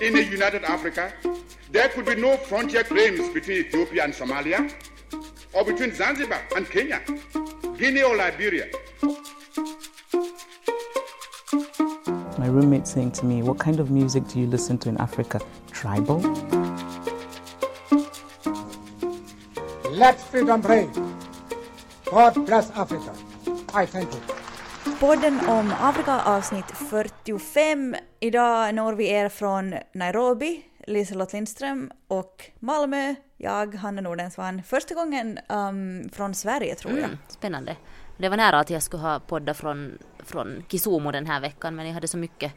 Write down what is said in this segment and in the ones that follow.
in a united Africa, there could be no frontier claims between Ethiopia and Somalia, or between Zanzibar and Kenya, Guinea or Liberia. My roommate saying to me, What kind of music do you listen to in Africa? Tribal? Let freedom reign. God bless Africa. I thank you. Podden om Afrika avsnitt 45. Idag når vi er från Nairobi, Liselott Lindström och Malmö, jag, Hanna Nordensvan. Första gången um, från Sverige tror jag. Mm, spännande. Det var nära att jag skulle ha poddat från, från Kisumu den här veckan men jag hade så mycket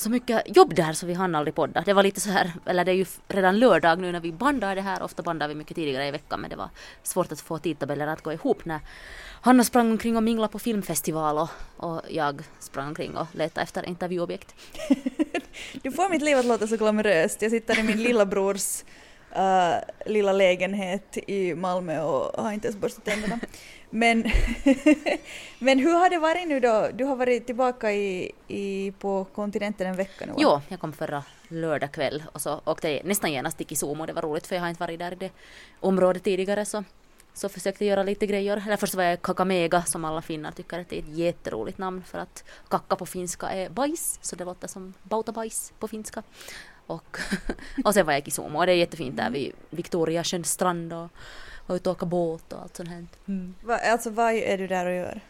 så mycket jobb där så vi hann aldrig podda. Det var lite så här, eller det är ju redan lördag nu när vi bandar det här. Ofta bandar vi mycket tidigare i veckan men det var svårt att få tidtabeller att gå ihop när Hanna sprang omkring och minglade på filmfestival och, och jag sprang omkring och letade efter intervjuobjekt. du får mitt liv att låta så glamoröst. Jag sitter i min lilla brors uh, lilla lägenhet i Malmö och har inte ens borstat tänderna. Men, men hur har det varit nu då? Du har varit tillbaka i, i, på kontinenten en vecka nu va? Jo, jag kom förra lördag kväll och så åkte jag nästan genast till Kisumu. Det var roligt för jag har inte varit där i det området tidigare så, så försökte jag göra lite grejer. Eller först var jag Kakamega som alla finnar tycker att det är ett jätteroligt namn för att kakka på finska är bajs så det låter som bautabajs på finska. Och, och sen var jag i Kisumu och det är jättefint där vid Victoriasjöns strand och var ute och åka båt och allt sånt här. Mm. Va, alltså vad är du där och gör?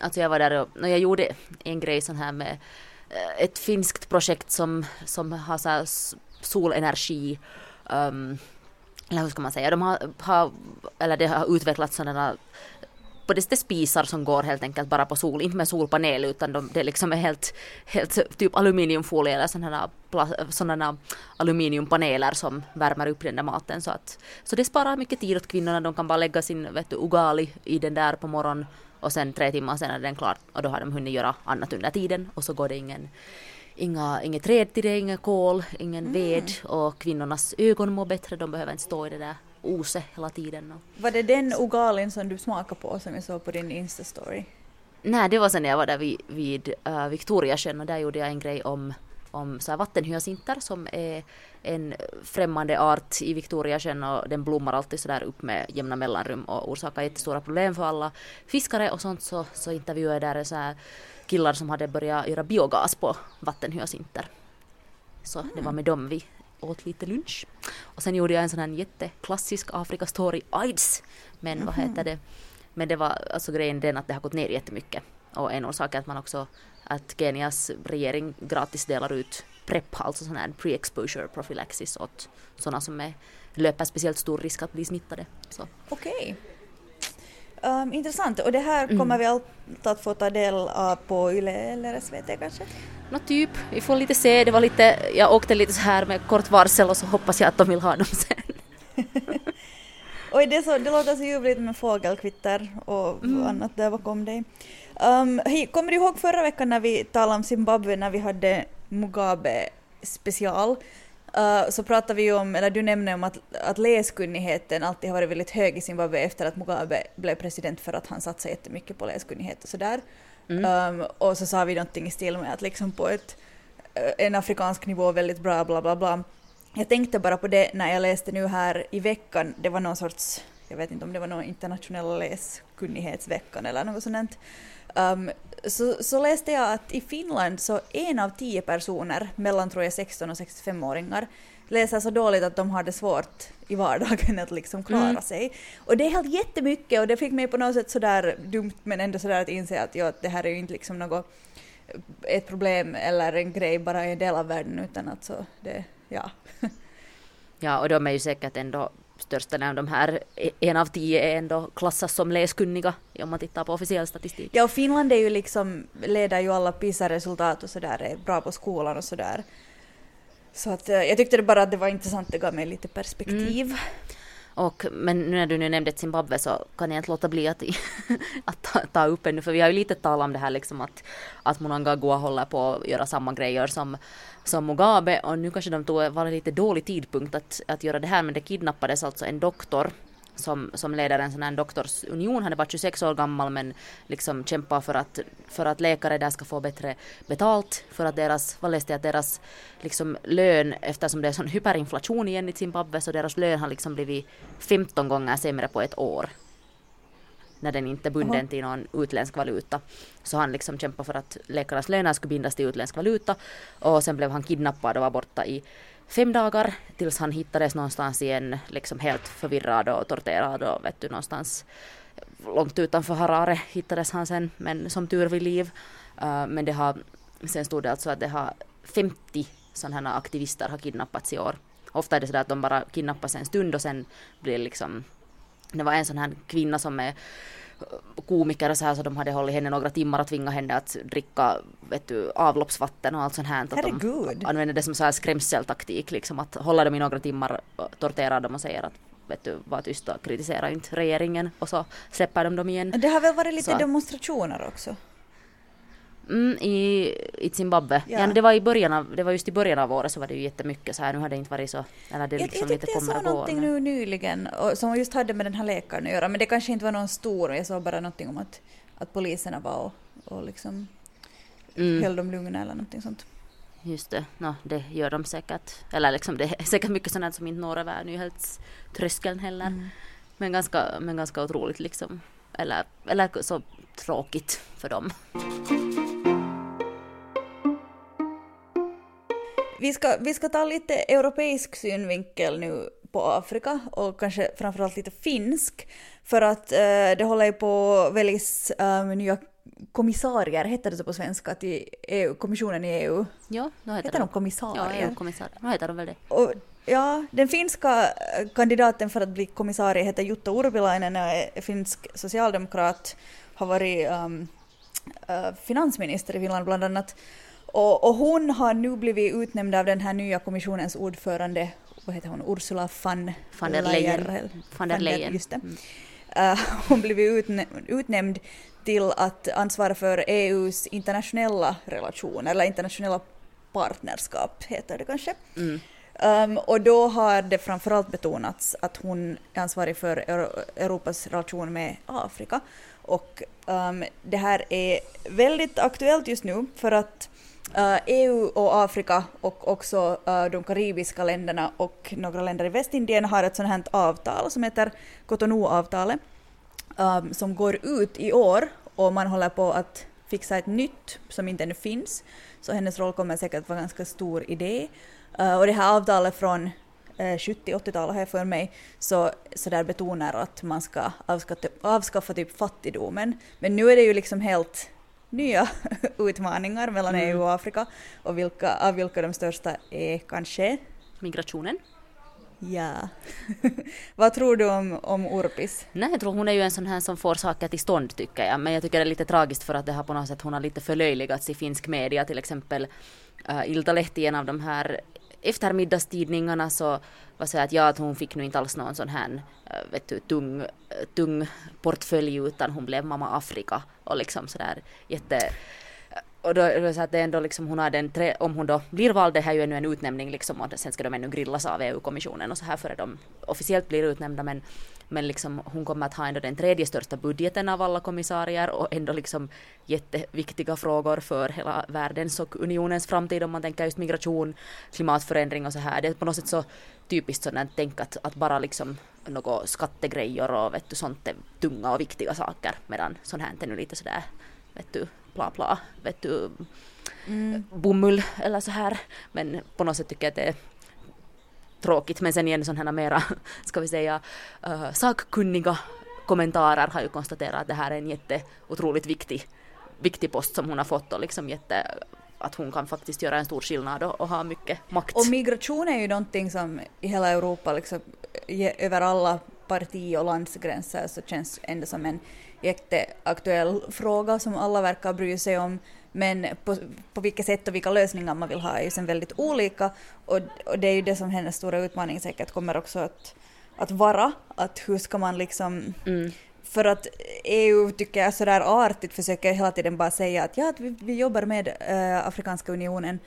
Alltså jag var där och, och jag gjorde en grej sån här med eh, ett finskt projekt som, som har så solenergi um, eller hur ska man säga, de har, har eller det har utvecklats sådana på det spisar som går helt enkelt bara på sol, inte med solpanel utan de, det liksom är helt, helt typ aluminiumfolie eller sådana, sådana aluminiumpaneler som värmer upp den där maten. Så att så det sparar mycket tid åt kvinnorna, de kan bara lägga sin vet du, ugali i den där på morgonen och sen tre timmar sen är den klar och då har de hunnit göra annat under tiden. Och så går det ingen inga, inget träd till det, inga kol, ingen mm. ved och kvinnornas ögon mår bättre, de behöver inte stå i det där ose hela tiden. Var det den ugalin som du smakade på som jag såg på din Insta-story? Nej, det var sen när jag var där vid, vid uh, Victoriasjön och där gjorde jag en grej om, om så här vattenhyacinter som är en främmande art i Victoriasjön och den blommar alltid sådär upp med jämna mellanrum och orsakar jättestora problem för alla fiskare och sånt så, så intervjuade jag där så här killar som hade börjat göra biogas på vattenhyacinter. Så det var med dem vi åt lite lunch. Och sen gjorde jag en sån här jätteklassisk Afrika-story, AIDS. Men vad heter det? Men det var alltså grejen den att det har gått ner jättemycket. Och en orsak är att man också att Kenias regering gratis delar ut PREP, alltså sån här pre-exposure prophylaxis åt sådana som är, löper speciellt stor risk att bli smittade. Okej. Okay. Um, intressant. Och det här mm. kommer vi allt att få ta del av på YLE eller SVT kanske? Nå typ, vi får lite se. Det var lite, jag åkte lite så här med kort varsel och så hoppas jag att de vill ha dem sen. Oj, det, så, det låter så ljuvligt med fågelkvitter och mm. annat där bakom dig. Um, hej, kommer du ihåg förra veckan när vi talade om Zimbabwe när vi hade Mugabe special? Uh, så pratade vi om, eller du nämnde om att, att läskunnigheten alltid har varit väldigt hög i Zimbabwe efter att Mugabe blev president för att han satsade jättemycket på läskunnighet och sådär. Mm. Um, och så sa vi någonting i stil med att liksom på ett, uh, en afrikansk nivå väldigt bra bla bla bla. Jag tänkte bara på det när jag läste nu här i veckan, det var någon sorts, jag vet inte om det var någon internationella läskunnighetsveckan eller något sånt. Um, så, så läste jag att i Finland så en av tio personer mellan tror jag 16 och 65-åringar läser så dåligt att de har det svårt i vardagen att liksom klara mm. sig. Och det är helt jättemycket och det fick mig på något sätt sådär dumt men ändå sådär att inse att ja, det här är ju inte liksom något ett problem eller en grej bara i en del av världen utan att så det, ja. ja och de är ju säkert ändå största av de här, en av tio är ändå klassas som läskunniga om man tittar på officiell statistik. Ja och Finland är ju liksom, leder ju alla PISA-resultat och sådär, är bra på skolan och sådär. Så att eh, jag tyckte bara att det var intressant, det gav mig lite perspektiv. Mm. Och, men nu när du nu nämnde Zimbabwe så kan jag inte låta bli att, att ta, ta, upp ännu, för vi har ju lite talat om det här liksom att, att Mnangagwa håller på att göra samma grejer som, som Mugabe och nu kanske de tog, var lite dålig tidpunkt att, att göra det här, men det kidnappades alltså en doktor som, som leder en sån här doktorsunion. Han är bara 26 år gammal men liksom kämpar för att, för att läkare där ska få bättre betalt. För att deras, vad läste jag, att deras liksom lön, eftersom det är sån hyperinflation igen i Zimbabwe, så deras lön har liksom blivit 15 gånger sämre på ett år när den inte är bunden Aha. till någon utländsk valuta. Så han liksom kämpade för att läkarnas löner skulle bindas till utländsk valuta och sen blev han kidnappad och var borta i fem dagar tills han hittades någonstans igen liksom helt förvirrad och torterad och vet du någonstans långt utanför Harare hittades han sen men som tur vid liv. Uh, men det har, sen stod det alltså att det har 50 sådana aktivister har kidnappats i år. Ofta är det sådär att de bara kidnappas en stund och sen blir liksom det var en sån här kvinna som är komiker och så här så de hade hållit henne några timmar och tvingat henne att dricka vet du, avloppsvatten och allt sånt här. Att de Herregud. använder det som så här skrämseltaktik liksom att hålla dem i några timmar, tortera dem och säger att vet du, var tysta och kritisera inte regeringen och så släpper de dem igen. Det har väl varit lite Så. demonstrationer också? Mm, i, I Zimbabwe. Ja. Ja. det var i början av, det var just i början av året så var det ju jättemycket så här, nu har det inte varit så, eller det Jag, liksom jag tyckte jag såg någonting nu nyligen och, som just hade med den här läkaren att göra men det kanske inte var någon stor, jag såg bara någonting om att, att poliserna var och, och liksom Mm. höll dem lugna eller någonting sånt. Just det, no, det gör de säkert. Eller liksom det är säkert mycket sånt som inte når över nyhetströskeln heller. Mm. Men, ganska, men ganska otroligt liksom. Eller, eller så tråkigt för dem. Vi ska, vi ska ta lite europeisk synvinkel nu på Afrika och kanske framförallt lite finsk. För att eh, det håller ju på att väljas eh, nya kommissarier, heter det så på svenska, till EU, kommissionen i EU. Ja, nu heter, Heter de Ja, kommissarier? EU-kommissarie. Nu heter de väl det. Och, ja, den finska eh, kandidaten för att bli kommissarie heter Jutta Urpilainen och är finsk socialdemokrat, har varit um, finansminister i Finland bland annat. Och, och hon har nu blivit utnämnd av den här nya kommissionens ordförande, vad heter hon, Ursula van, Van der Leyen. Leyen. Van der Leyen. Just det. Eh, hon blivit utnä utnämnd till att ansvara för EUs internationella relationer, eller internationella partnerskap heter det kanske. Mm. Um, och då har det framförallt betonats att hon är ansvarig för Euro- Europas relation med Afrika. Och um, det här är väldigt aktuellt just nu för att uh, Eh, EU och Afrika och också eh, de karibiska länderna och några länder i Västindien har ett sådant här avtal som heter Cotonou-avtalet ehm, som går ut i år och man håller på att fixa ett nytt som inte ännu finns. Så hennes roll kommer säkert vara ganska stor idé. det. Eh, och det här avtalet från 70-80-talet har jag för mig, så, så där betonar att man ska avskaffa, avskaffa typ fattigdomen. Men nu är det ju liksom helt nya utmaningar mellan Mm. EU och Afrika och vilka, av vilka de största är kanske Migrationen. Ja. Vad tror du om, om Urpis? Nej, jag tror hon är ju en sån här som får saker till stånd tycker jag. Men jag tycker det är lite tragiskt för att det har på något sätt hon har lite förlöjligats i finsk media. Till exempel uh, Iltalehti, en av de här eftermiddagstidningarna så var så att ja, att hon fick nu inte alls någon sån här eh, vet du, tung, eh, tung portfölj utan hon blev mamma Afrika och liksom sådär jätte och då är det så att det ändå liksom hon har den tre, om hon då blir vald, det här är ju ännu en utnämning liksom och sen ska de ännu grillas av EU-kommissionen och så här före de officiellt blir utnämnda men, men liksom hon kommer att ha ändå den tredje största budgeten av alla kommissarier och ändå liksom jätteviktiga frågor för hela världens och unionens framtid om man tänker just migration, klimatförändring och så här. Det är på något sätt så typiskt sådant tänk att, att bara liksom något skattegrejer och vet du, sånt är tunga och viktiga saker medan sånt här är nu lite sådär vet du, bla bla, vet du, Mm. bomull eller så här. Men på något sätt tycker jag att det är tråkigt. Men sen igen sådana mera, ska vi säga, uh, sakkunniga kommentarer har ju konstaterat att det här är en jätte otroligt viktig, viktig post som hon har fått och liksom jätte att hon kan faktiskt göra en stor skillnad och, och ha mycket makt. Och migration är ju någonting som i hela Europa, liksom, över alla parti och landsgränser, så känns ändå som en jätteaktuell fråga som alla verkar bry sig om. Men på, på vilket sätt och vilka lösningar man vill ha är ju sen väldigt olika. Och, och det är ju det som hennes stora utmaning säkert kommer också att, att vara. Att hur ska man liksom Mm för att EU tycker jag sådär artigt försöker hela tiden bara säga att ja, att vi, vi jobbar med äh, Afrikanska unionen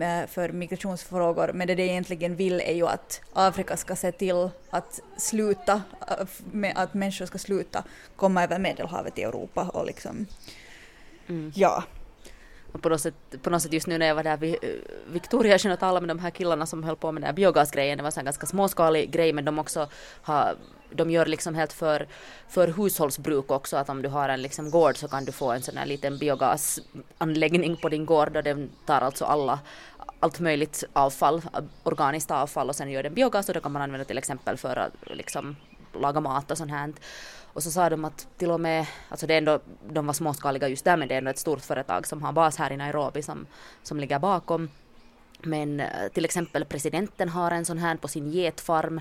äh, för migrationsfrågor, men det de egentligen vill är ju att Afrika ska se till att sluta, äh, att människor ska sluta komma över Medelhavet till Europa och liksom, Mm. ja. Och på något, sätt, på något sätt just nu när jag var där vid eh, Victoria och talade med de här killarna som höll på med den här biogasgrejen, det var en ganska småskalig grej men de också har de gör liksom helt för, för hushållsbruk också, att om du har en liksom gård så kan du få en sån här liten biogasanläggning på din gård och den tar alltså alla allt möjligt avfall, organiskt avfall och sen gör den biogas och det kan man använda till exempel för att liksom laga mat och sånt här. Och så sa de att till och med, alltså det är ändå, de var småskaliga just där men det är ändå ett stort företag som har bas här i Nairobi som, som ligger bakom. Men eh, till exempel presidenten har en sån här på sin getfarm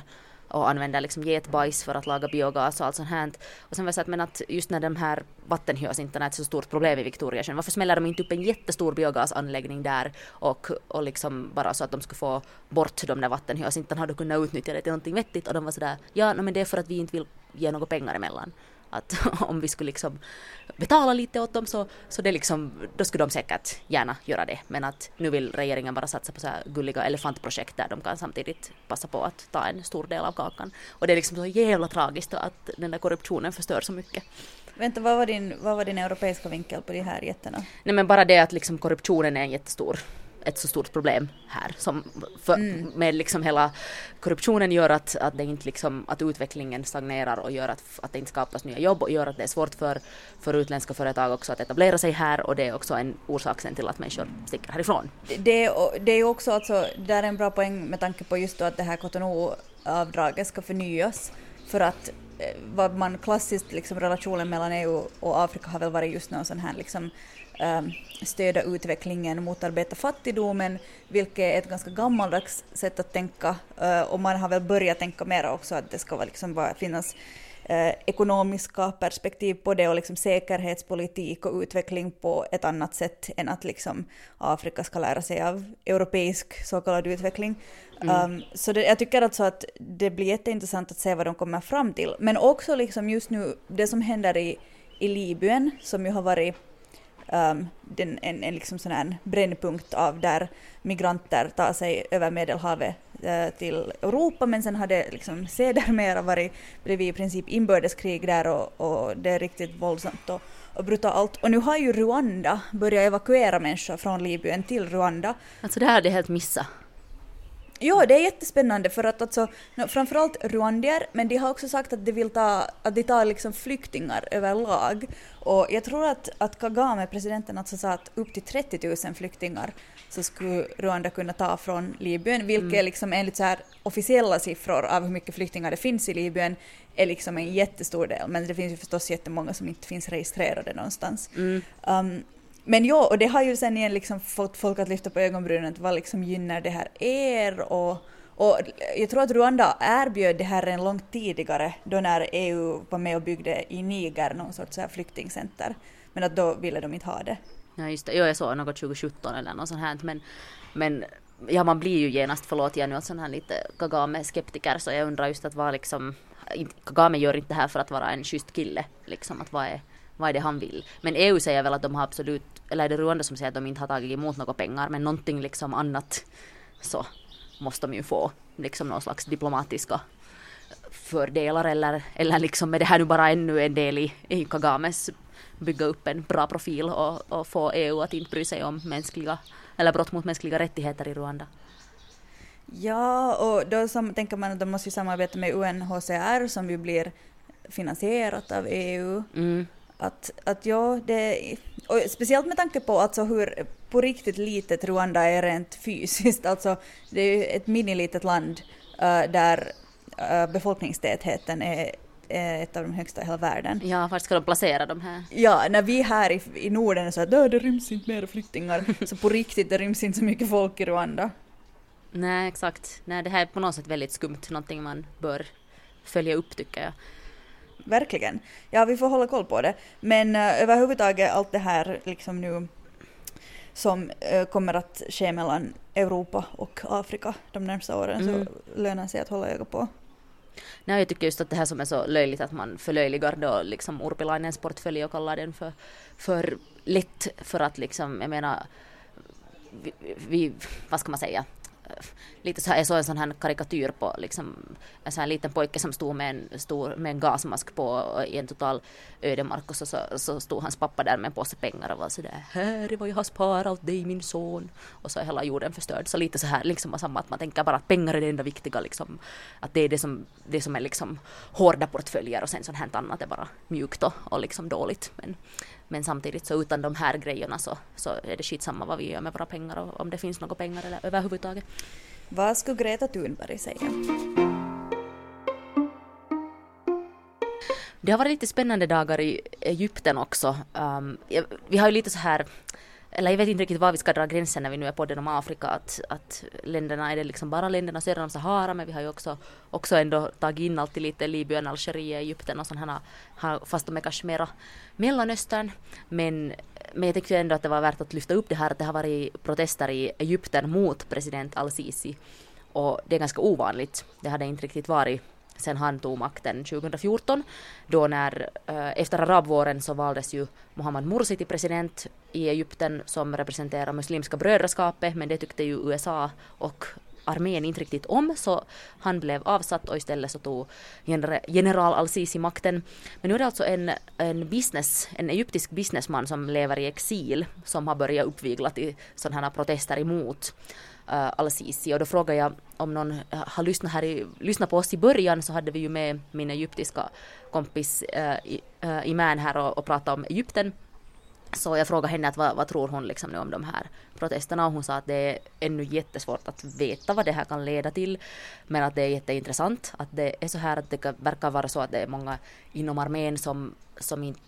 och använder liksom getbajs för att laga biogas och allt sånt här. Och sen var det så att, men att just när de här vattenhyacinterna är ett så stort problem i Victoriasjön, varför smäller de inte upp en jättestor biogasanläggning där och, och liksom bara så att de skulle få bort de där vattenhyacinterna hade kunnat utnyttja det till någonting vettigt? Och de var sådär, ja no, men det är för att vi inte vill ge några pengar emellan att om vi skulle liksom betala lite åt dem så, så det liksom, då skulle de säkert gärna göra det. Men att nu vill regeringen bara satsa på så här gulliga elefantprojekt där de kan samtidigt passa på att ta en stor del av kakan. Och det är liksom så jävla tragiskt att den där korruptionen förstör så mycket. Vänta, vad var, din, vad var din europeiska vinkel på de här jätterna? Nej men bara det att liksom korruptionen är en jättestor ett så stort problem här. Som för, mm. Med liksom hela korruptionen gör att, att, det inte liksom, att utvecklingen stagnerar och gör att, att det inte skapas nya jobb och gör att det är svårt för, för utländska företag också att etablera sig här och det är också en orsak sen till att människor sticker härifrån. Det, det är också alltså, det är en bra poäng med tanke på just då att det här Cotonou-avdraget ska förnyas för att vad man klassiskt liksom relationen mellan EU och Afrika har väl varit just någon sån här liksom ehm, um, stödja utvecklingen, motarbeta fattigdomen, vilket är ett ganska gammaldags sätt att tänka uh, och man har väl börjat tänka mer också att det ska vara liksom bara finnas uh, ekonomiska perspektiv på det och liksom säkerhetspolitik och utveckling på ett annat sätt än att liksom Afrika ska lära sig av europeisk så kallad utveckling. Mm. Um, så det, jag tycker alltså att det blir jätteintressant att se vad de kommer fram till. Men också liksom just nu det som händer i, i Libyen som ju har varit um, den, en, en liksom sån här brännpunkt av där migranter tar sig över Medelhavet Eh, till Europa men sen har det liksom sedermera varit, bredvid i princip inbördeskrig där och, och det är riktigt våldsamt och, och brutalt. Och nu har ju Rwanda börjat evakuera människor från Libyen till Rwanda. Alltså det här hade jag helt missat. Ja, det är jättespännande för att alltså, framförallt rwandier, men de har också sagt att de vill ta, att de tar liksom flyktingar överlag. Och jag tror att, att Kagame, presidenten, alltså sa att upp till 30 000 flyktingar så skulle Rwanda kunna ta från Libyen, vilket mm. liksom enligt så här officiella siffror av hur mycket flyktingar det finns i Libyen är liksom en jättestor del, men det finns ju förstås jättemånga som inte finns registrerade någonstans. Mm. Um, men ja, och det har ju sen igen liksom fått folk att lyfta på ögonbrynen, att vad liksom gynnar det här er? Och, och jag tror att Rwanda erbjöd det här redan långt tidigare, då när EU var med och byggde i Niger någon sorts här flyktingcenter. Men att då ville de inte ha det. Ja just det, jo, jag såg något 2017 eller något sånt här, men, men ja man blir ju genast, förlåt jag nu, att sån här lite Kagame-skeptiker, så jag undrar just att vad liksom, Kagame gör inte det här för att vara en schysst kille, liksom att vad är vad är det han vill. Men EU säger väl att de har absolut, eller är det Rwanda som säger att de inte har tagit emot några pengar, men någonting liksom annat så måste de ju få, liksom någon slags diplomatiska fördelar eller, eller liksom är det här nu bara ännu en del i, i Kagames bygga upp en bra profil och, och få EU att inte bry sig om mänskliga eller brott mot mänskliga rättigheter i Rwanda. Ja, och då som, tänker man att de måste ju samarbeta med UNHCR som ju blir finansierat av EU. Mm. Att, att ja, det, och speciellt med tanke på alltså hur på riktigt litet Rwanda är rent fysiskt. Alltså, det är ju ett minilitet land uh, där uh, befolkningstätheten är ett av de högsta i hela världen. Ja, var ska de placera de här? Ja, när vi här i, i Norden är så att det ryms inte mer flyktingar, så på riktigt det ryms inte så mycket folk i Rwanda. Nej, exakt. Nej, det här är på något sätt väldigt skumt, någonting man bör följa upp tycker jag verkligen. Ja, vi får hålla koll på det. Men uh, överhuvudtaget allt det här liksom nu som uh, kommer att ske mellan Europa och Afrika de närmsta åren mm. så lönar sig att hålla öga på. Nej, jag tycker just att det här som är så löjligt att man förlöjligar då liksom Urpilainens portfölj och kallar den för, för lätt för att liksom, jag menar, vi, vi vad ska man säga, lite så här, jag såg en sån här karikatyr på liksom, en sån här liten pojke som stod med en, stor, med en gasmask på i en total ödemark och så, så, så stod hans pappa där med en påse pengar och var sådär här är vad jag har sparat åt dig min son. Och så är hela jorden förstörd. Så lite så här liksom samma att man tänker bara att pengar är det enda viktiga liksom. Att det är det som, det som är liksom hårda portföljer och sen sånt här annat är bara mjukt och, och liksom dåligt. Men men samtidigt så utan de här grejerna så, så är det skitsamma vad vi gör med våra pengar och om det finns några pengar eller överhuvudtaget. Vad skulle Greta Thunberg säga? Det har varit lite spännande dagar i Egypten också. Um, vi har ju lite så här eller jag vet inte riktigt var vi ska dra gränsen när vi nu är på den om Afrika, att, att länderna är det liksom bara länderna söder om Sahara, men vi har ju också, också ändå tagit in alltid lite Libyen, Algeriet, Egypten och sådana här, fast de är kanske mera Mellanöstern. Men, men jag tyckte ändå att det var värt att lyfta upp det här att det har varit protester i Egypten mot president al-Sisi. Och det är ganska ovanligt. Det hade inte riktigt varit sen han tog makten 2014. Då när, eh, efter arabvåren så valdes ju Mohammad Mursi till president i Egypten som representerar Muslimska brödraskapet, men det tyckte ju USA och armén inte riktigt om, så han blev avsatt och istället så tog general al-Sisi makten. Men nu är det alltså en, en, business, en egyptisk businessman som lever i exil som har börjat uppvigla till sådana här protester emot uh, al-Sisi och då frågade jag om någon eh, har lyssnat, här i, lyssnat på oss i början så hade vi ju med min egyptiska kompis eh, uh, Iman här och, och pratade om Egypten. Så jag frågade henne att vad, vad tror hon liksom nu om de här protesterna och hon sa att det är ännu jättesvårt att veta vad det här kan leda till. Men att det är jätteintressant att det är så här att det verkar vara så att det är många inom armén som, som inte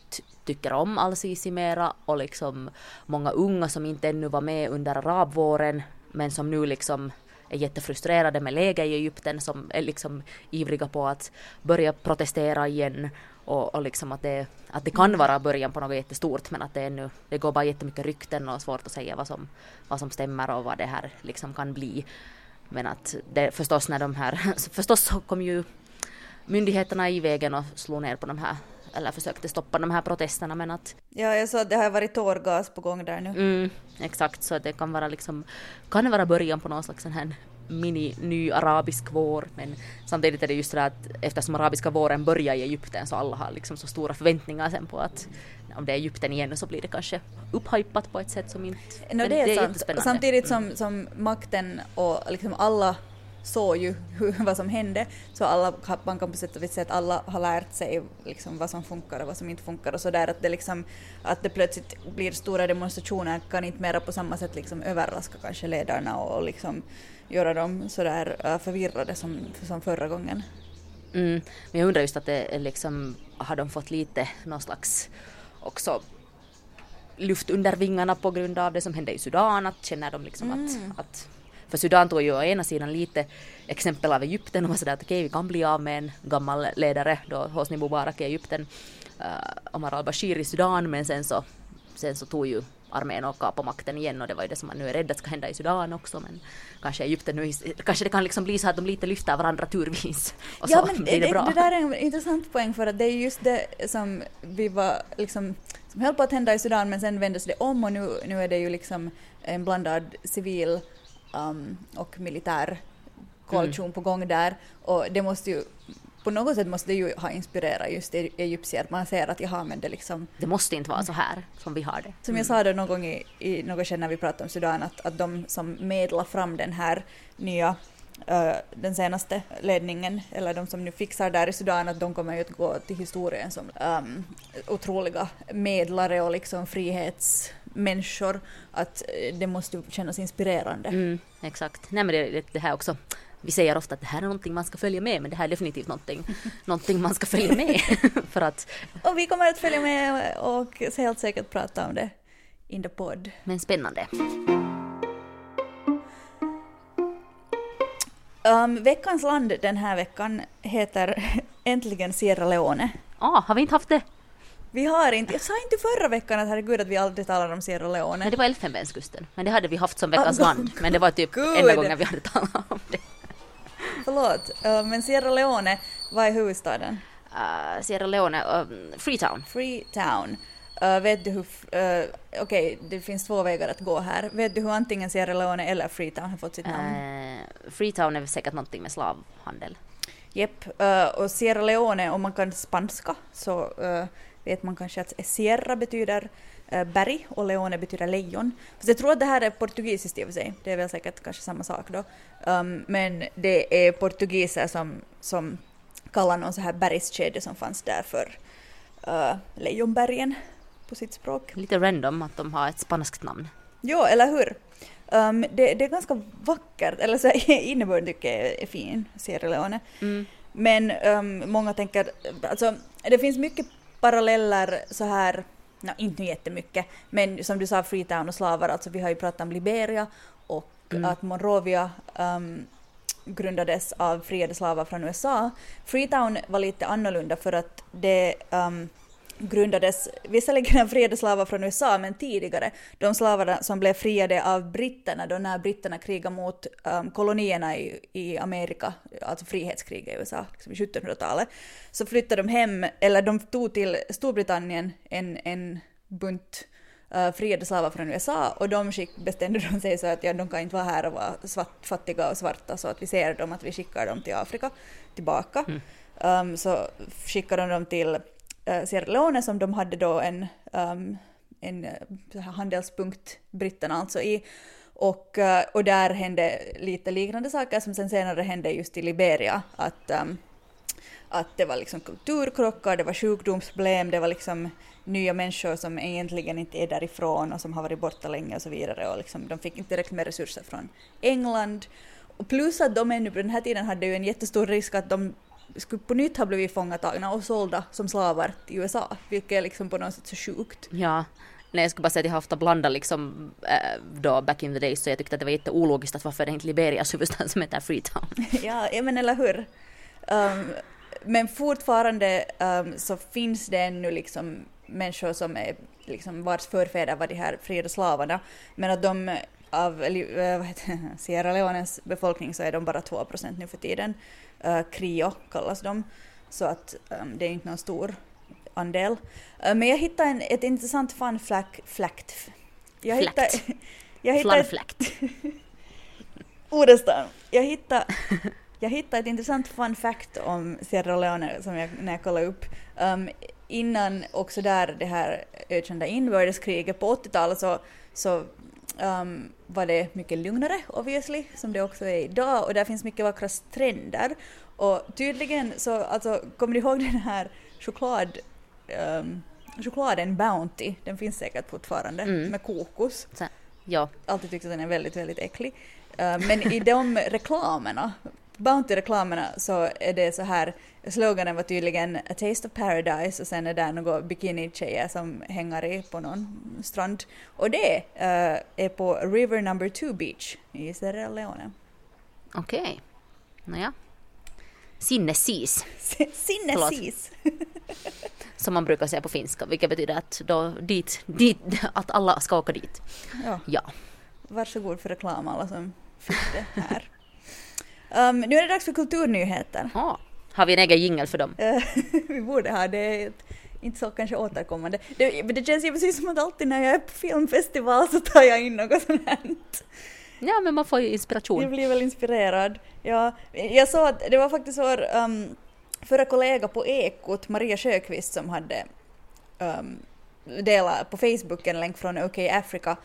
tycker om al-Sisi mera och liksom många unga som inte ännu var med under arabvåren men som nu liksom är jättefrustrerade med läget i Egypten som är liksom ivriga på att börja protestera igen och, och liksom att det, att det kan vara början på något jättestort men att det ännu, det går bara jättemycket rykten och svårt att säga vad som, vad som stämmer och vad det här liksom kan bli. Men att det förstås när de här, förstås så kom ju myndigheterna i vägen och slog ner på de här eller försökte stoppa de här protesterna men att... Ja, jag såg att det har varit tårgas på gång där nu. Mm, exakt, så det kan vara liksom, kan vara början på någon slags sån här mini ny arabisk vår men samtidigt är det just det att eftersom arabiska våren börjar i Egypten så alla har liksom så stora förväntningar sen på att om det är Egypten igen så blir det kanske upphypat på ett sätt som inte... No, det, är det är sant. Samtidigt som, som makten och liksom alla såg ju hur, vad som hände, så alla, man kan på sätt och vis säga att alla har lärt sig liksom vad som funkar och vad som inte funkar och sådär att det liksom, att det plötsligt blir stora demonstrationer kan inte mera på samma sätt liksom överraska kanske ledarna och, liksom göra dem sådär uh, förvirrade som, som förra gången. Mm, men jag undrar just att det liksom, har de fått lite någon slags också luft under vingarna på grund av det som hände i Sudan, att känner de liksom mm. att, att för Sudan tog ju å ena sidan lite exempel av Egypten och var sådär att okej, okay, vi kan bli av med en gammal ledare då Hosni Mubarak i Egypten, uh, Omar al-Bashir i Sudan, men sen så, sen så tog ju armén och på makten igen och det var ju det som man nu är rädd att ska hända i Sudan också men kanske Egypten nu, kanske det kan liksom bli så att de lite lyfter varandra turvis och ja, så men blir det, det bra. Det där är en intressant poäng för att det är just det som vi var liksom som höll på att hända i Sudan men sen vändes det om och nu, nu är det ju liksom en blandad civil um, och militär koalition mm. på gång där och det måste ju på något sätt måste det ju ha inspirerat just egyptier, man ser att jaha men det liksom... Det måste inte vara så här som vi har det. Som jag mm. sa då någon gång i, i något skede när vi pratade om Sudan att, att de som medlar fram den här nya uh, den senaste ledningen, eller de som nu fixar där i Sudan, att de kommer ju att gå till historien som um, otroliga medlare och liksom frihetsmänniskor. Att uh, det måste kännas inspirerande. Mm, exakt. Nej men det, det här också vi säger ofta att det här är någonting man ska följa med men det här är definitivt någonting, någonting man ska följa med för att... Och vi kommer att följa med och helt säkert prata om det in the podd. Men spännande. Um, veckans land den här veckan heter äntligen Sierra Leone. Ah, har vi inte haft det? Vi har inte, jag sa inte förra veckan att herregud att vi aldrig talar om Sierra Leone. Nej, det var Elfenbenskusten. Men det hade vi haft som veckans oh, land. Men det var typ enda gången vi hade talat om det förlåt. Uh, men Sierra Leone, Vad är huvudstaden? Uh, Sierra Leone, uh, Freetown. Freetown. Uh, vet du hur... Uh, Okej, det finns två vägar att gå här. Vet du hur antingen Sierra Leone eller Freetown har fått sitt namn? Freetown är säkert någonting med slavhandel. Japp, uh, och Sierra Leone, om man kan spanska så vet man kanske att Sierra betyder uh, berg och Leone betyder lejon. Fast jag tror att det här är portugisiskt i och för sig, det är väl säkert kanske samma sak då. Um, men det är portugiser som, som kallar någon så här bergskedja som fanns där för uh, Lejonbergen på sitt språk. Lite random att de har ett spanskt namn. Jo, eller hur? Um, det, det, är ganska vackert, eller så innebörden tycker jag är fin, Sierra Leone. Mm. Men um, många tänker, alltså det finns mycket paralleller så här, no, inte jättemycket, men som du sa Freetown och slavar, alltså vi har ju pratat om Liberia och Mm. att Monrovia um, grundades av friade slavar från USA. Freetown var lite annorlunda för att det um, grundades visserligen av friade slavar från USA, men tidigare, de slavarna som blev friade av britterna då när britterna krigade mot um, kolonierna i, i Amerika, alltså frihetskriget i USA, liksom i 1700-talet, så flyttade de hem, eller de tog till Storbritannien en, en bunt uh, friade slavar från USA och de skick, bestämde de sig så att ja, de kan inte vara här och vara svart, fattiga och svarta så att vi ser dem att vi skickar dem till Afrika tillbaka. Um, så skickade de dem till Eh, Sierra Leone som de hade då en, um, en eh, handelspunkt, britterna alltså i. Och, eh, och där hände lite liknande saker som sen senare hände just i Liberia. Att, um, att det var liksom kulturkrockar, det var sjukdomsproblem, det var liksom nya människor som egentligen inte är därifrån och som har varit borta länge och så vidare. Och liksom, de fick inte direkt med resurser från England. Och plus att de ännu på den här tiden hade ju en jättestor risk att de skulle på nytt ha blivit fångatagna och sålda som slavar till USA, vilket är liksom på något sätt så sjukt. Ja. Nej, jag skulle bara säga att jag har ofta blandat liksom äh, då back in the days så jag tyckte att det var jätteologiskt att varför är det inte Liberias huvudstad som heter Freetown. ja, men eller hur. Um, men fortfarande um, så finns det ännu liksom människor som är liksom vars förfäder var de här fria slavarna, men att de av vad heter, det, Sierra Leones befolkning så är de bara 2 procent nu för tiden. Uh, Krio kallas de, så att um, det är inte någon stor andel. Uh, men jag hittade en, ett intressant fun fact. fact. Jag hittade, jag hittade ett, Flanfläkt. Ordestan. Jag hittade, jag hittade ett intressant fun fact om Sierra Leone som jag, när jag kollade upp. Um, innan också där det här ökända inbördeskriget på 80-talet så, så um, var det mycket lugnare obviously, som det också är idag och där finns mycket vackra stränder. Och tydligen så, alltså, kommer ni ihåg den här choklad, um, chokladen Bounty? Den finns säkert fortfarande, Mm. med kokos Så, ja, alltid tyckt att den är väldigt, väldigt äcklig. Uh, men i de reklamerna, Bounty-reklamerna, så är det så här, sloganen var tydligen A taste of paradise och sen är det några bikini-tjejer som hänger i på någon strand. Och det uh, är på River Number Two Beach i Sierra Leone. okej. Nåja. Sinnesis, Sinnesis! som man brukar säga på finska, vilket betyder att då dit, dit, att alla ska åka dit. Ja, Ja. varsågod för reklam alla som fick det här. Um, nu är det dags för kulturnyheter. Ah, har vi en egen jingel för dem? Eh, vi borde ha det. är ett- Inte så kanske återkommande. Det, det känns ju precis som att alltid när jag är på filmfestival så tar jag in något sånt här. Ja, men man får ju Jag inspiration. blir väl inspirerad. Ja, jag såg att det var faktiskt vår um, förra kollega på Ekot, Maria Sjöqvist, som hade um, delat på Facebook en länk från OK Africa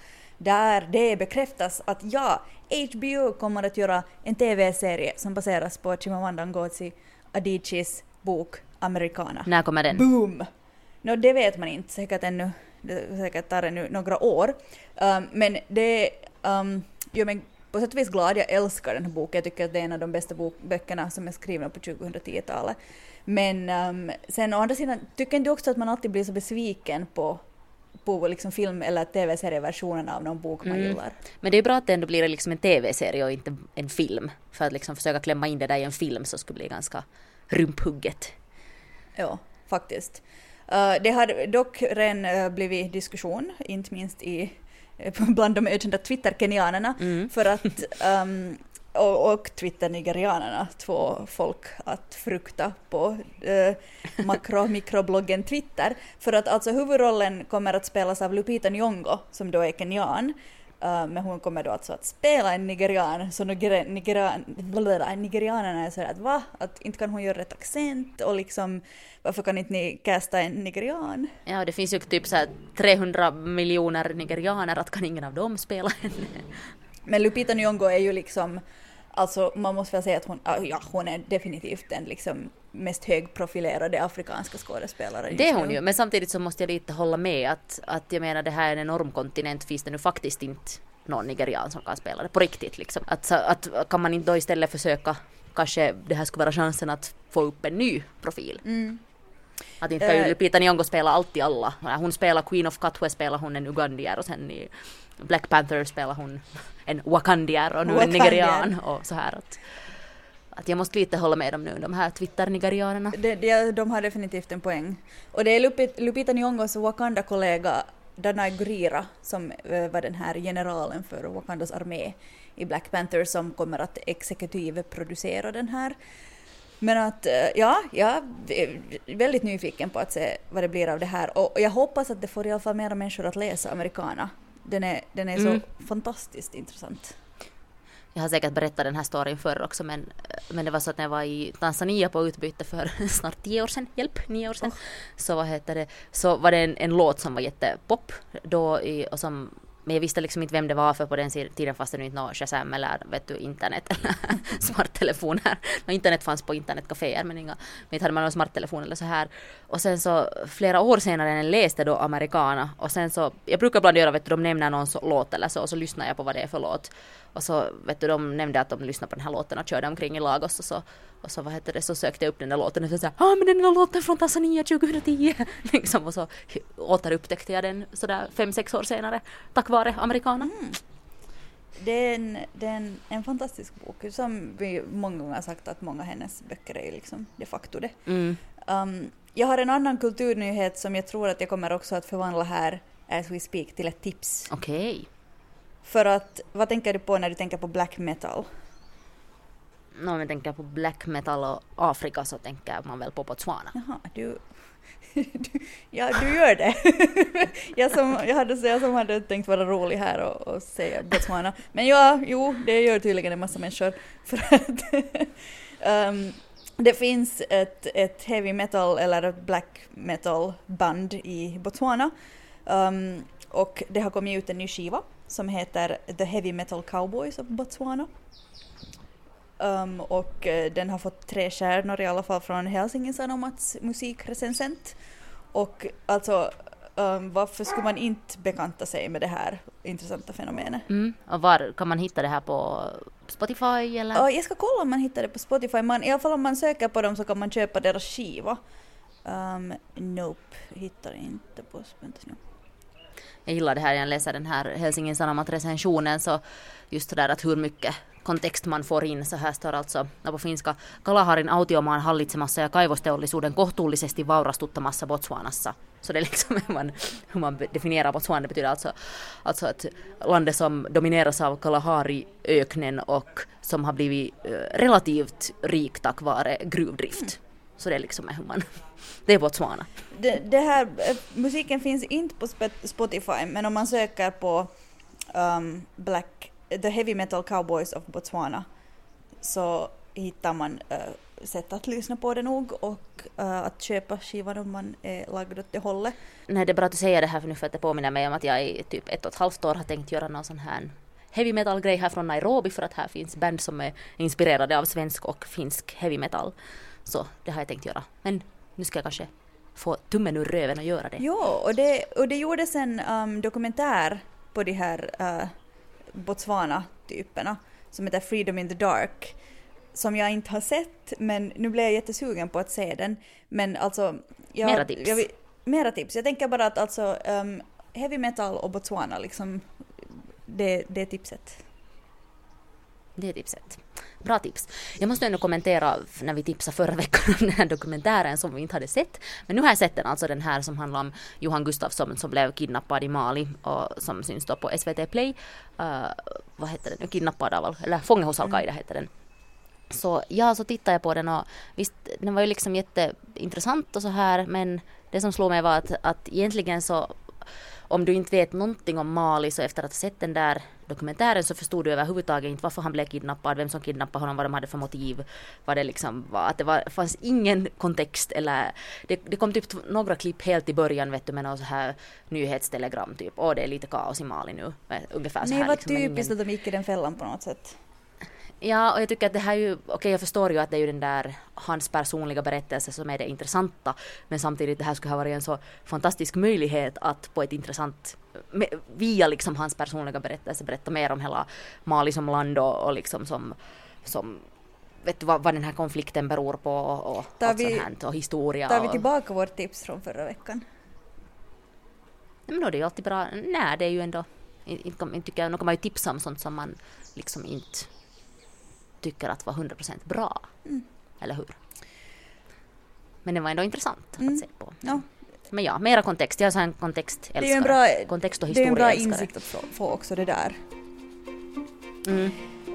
där det bekräftas att ja, HBO kommer att göra en TV-serie som baseras på Chimamanda Ngozi Adichis bok Americana. När kommer den? Boom! Nå, det vet man inte, säkert ännu, det säkert tar ännu några år. Um, men det um, gör mig på sätt och vis glad, jag älskar den här boken, jag tycker att det är en av de bästa böckerna som är skrivna på 2010-talet. Men um, sen å andra sidan, tycker inte du också att man alltid blir så besviken på på liksom film eller tv-serieversionen av någon bok man Mm. gillar. Men det är bra att det ändå blir liksom en tv-serie och inte en film. För att liksom försöka klämma in det där i en film så skulle bli ganska rumphugget. Ja, faktiskt. Uh, det har dock redan uh, blivit diskussion, inte minst i, eh, bland de ökända Twitter-kenyanerna, Mm. för att um, och, och Twitter-nigerianerna, två folk att frukta på eh, makro mikrobloggen Twitter. För att alltså huvudrollen kommer att spelas av Lupita Nyong'o som då är kenyan. Uh, men hon kommer då alltså att spela en nigerian, så niger, nigerian, blablabla, nigerianerna är sådär att va? Att inte kan hon göra rätt accent och liksom varför kan inte ni casta en nigerian? Ja, det finns ju typ så här 300 miljoner nigerianer, att kan ingen av dem spela henne? Men Lupita Nyong'o är ju liksom, alltså man måste väl säga att hon, ja hon är definitivt den liksom mest högprofilerade afrikanska skådespelare just Det är hon nu. ju, men samtidigt så måste jag lite hålla med att, att jag menar det här är en enorm kontinent, finns det nu faktiskt inte någon nigerian som kan spela det på riktigt liksom. Att, att kan man inte då istället försöka, kanske det här skulle vara chansen att få upp en ny profil. Mm. Att inte kan ju Eh. Lupita Nyong'o spela alltid alla. Hon spelar Queen of Katwe spelar hon en ugandier och sen i Black Panther spelar hon en wakandier och nu en nigerian och så här att, att jag måste lite hålla med dem nu, de här Twitter-nigerianerna. Det, det, de har definitivt en poäng. Och det är Lupita, Lupita Nyong'os Wakanda-kollega Danai Gurira som eh, var den här generalen för Wakandas armé i Black Panther som kommer att exekutiv producera den här. Men att, eh, ja, jag är väldigt nyfiken på att se vad det blir av det här och jag hoppas att det får i alla fall mera människor att läsa Americana. Den är, den är Mm. så fantastiskt intressant. Jag har säkert berättat den här storyn förr också men, men det var så att när jag var i Tanzania på utbyte för snart tio år sedan, hjälp, nio år sedan, så vad heter det, så var det en, en låt som var jättepop då i, och som men jag visste liksom inte vem det var för på den tiden fanns det nu inte något Shazam eller vet du, internet eller smarttelefoner. Internet fanns på internetcaféer men, inga, men inte hade man någon smarttelefon eller så här. Och sen så flera år senare när jag läste då Americana och sen så, jag brukar ibland göra vet du, de nämner någon så, låt eller så och så lyssnar jag på vad det är för låt. Och så vet du, de nämnde att de lyssnade på den här låten och körde omkring i Lagos och så, och så vad heter det, så sökte jag upp den där låten och så såhär, ah men den där låten från Tanzania 2010! liksom och så återupptäckte jag den sådär fem, sex år senare tack vare Americana. Det är, en, det är en, en fantastisk bok som vi många gånger har sagt att många av hennes böcker är liksom de facto det. Mm. Um, jag har en annan kulturnyhet som jag tror att jag kommer också att förvandla här as we speak till ett tips. Okej. För att, vad tänker du på när du tänker på black metal? No, om jag tänker på black metal och Afrika så tänker man väl på Botswana. Jaha, du... du ja, du gör det. jag, som, jag, hade, jag som hade tänkt vara rolig här och, och säga Botswana. Men ja, jo, det gör tydligen en massa människor. För att um, det finns ett, ett heavy metal eller ett black metal band i Botswana. Um, och det har kommit ut en ny skiva som heter The Heavy Metal Cowboys of Botswana. Um, och eh, den har fått tre stjärnor i alla fall från Helsingin Sanomats musikrecensent. Och alltså, um, varför skulle man inte bekanta sig med det här intressanta fenomenet? Mm. Och var kan man hitta det här på Spotify eller? Ja, jag ska kolla om man hittar det på Spotify. Man, I alla fall om man söker på dem så kan man köpa deras skiva. Um, nope, hittar inte på... Nu. Jag gillar det här, jag läser den här Helsingin Sanomat recensionen så just det där att hur mycket kontext man får in. Så här står alltså på finska Kalaharin autiomaan hallitsemassa ja kaivosteollisuuden kohtuullisesti vaurastuttamassa Botswanassa. Så det är liksom hur man, hur man definierar Botswana. Det betyder alltså, alltså att landet som domineras av Kalahariöknen och som har blivit eh, relativt rik tack vare gruvdrift. Så det är liksom hur man, det är Botswana. Det, det här, eh, musiken finns inte på Sp- Spotify, men om man söker på um, Black, The Heavy Metal Cowboys of Botswana så hittar man uh, sätt att lyssna på det nog och uh, att köpa skivan om man är lagd åt det hållet. Nej, det är bra att du säger det här för nu för att det påminner mig om att jag i typ ett och ett halvt år har tänkt göra någon sån här heavy metal grej här från Nairobi för att här finns band som är inspirerade av svensk och finsk heavy metal. Så det har jag tänkt göra. Men nu ska jag kanske få tummen ur röven och göra det. Jo, och det, och det gjordes en um, dokumentär på de här uh, Botswana-typerna som heter Freedom in the Dark som jag inte har sett men nu blev jag jättesugen på att se den. Men alltså... Jag, Mera tips. Jag, mera tips. Jag tänker bara att alltså um, heavy metal och Botswana liksom det, det är tipset. Det är tipset. Bra tips. Jag måste ändå kommentera när vi tipsade förra veckan om den här dokumentären som vi inte hade sett. Men nu har jag sett den, alltså den här som handlar om Johan Gustafsson som blev kidnappad i Mali och som syns då på SVT Play. Uh, vad heter den? Kidnappad av, eller Fånge hos Al-Qaida heter den. Så ja, så tittade jag på den och visst, den var ju liksom jätteintressant och så här men det som slog mig var att, att egentligen så om du inte vet någonting om Mali så efter att ha sett den där dokumentären så förstod du överhuvudtaget inte varför han blev kidnappad, vem som kidnappade honom, vad de hade för motiv, vad det liksom var, att det var, fanns ingen kontext eller det, det kom typ några klipp helt i början vet du med någon så här nyhetstelegram typ, åh det är lite kaos i Mali nu, ungefär så Nej, här. vad liksom, typiskt ingen- att de gick i den fällan på något sätt. Ja, och jag tycker att det här är ju, okej jag förstår ju att det är ju den där hans personliga berättelse som är det intressanta, men samtidigt det här skulle ha varit en så fantastisk möjlighet att på ett intressant, via liksom hans personliga berättelse berätta mer om hela Mali som land och, och liksom som, som vet du vad, vad den här konflikten beror på och, och Tar allt vi- sånt här och historia. Tar vi och, tillbaka vårt tips från förra veckan? Nej, men då är det ju alltid bra, nej det är ju ändå, inte, inte, tycker jag, nu kan man ju tipsa om sånt som man liksom inte tycker att var 100% bra. Mm. Eller hur? Men det var ändå intressant Mm. att se på. Ja, Men ja, mera kontext. Jag är så en kontextälskare. det är ju en bra, kontext och det är en bra insikt att få, få också det där. Mm.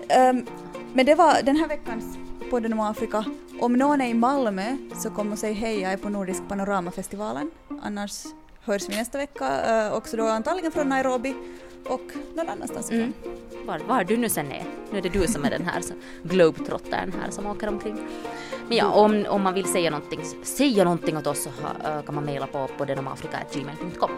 Ehm, men det var den här veckans podden om Afrika. Om någon är i Malmö så kom och säg hej, jag är på Nordisk Panoramafestivalen. Annars hörs vi nästa vecka, eh, också då antagligen från Nairobi och någon annanstans ifrån. Mm. Var, var du nu sen är. Nu är det du som är den här globetrottern här som åker omkring. Men ja, om, om man vill säga någonting, säga någonting åt oss så kan man mejla på poddenomafrika.gmail.com.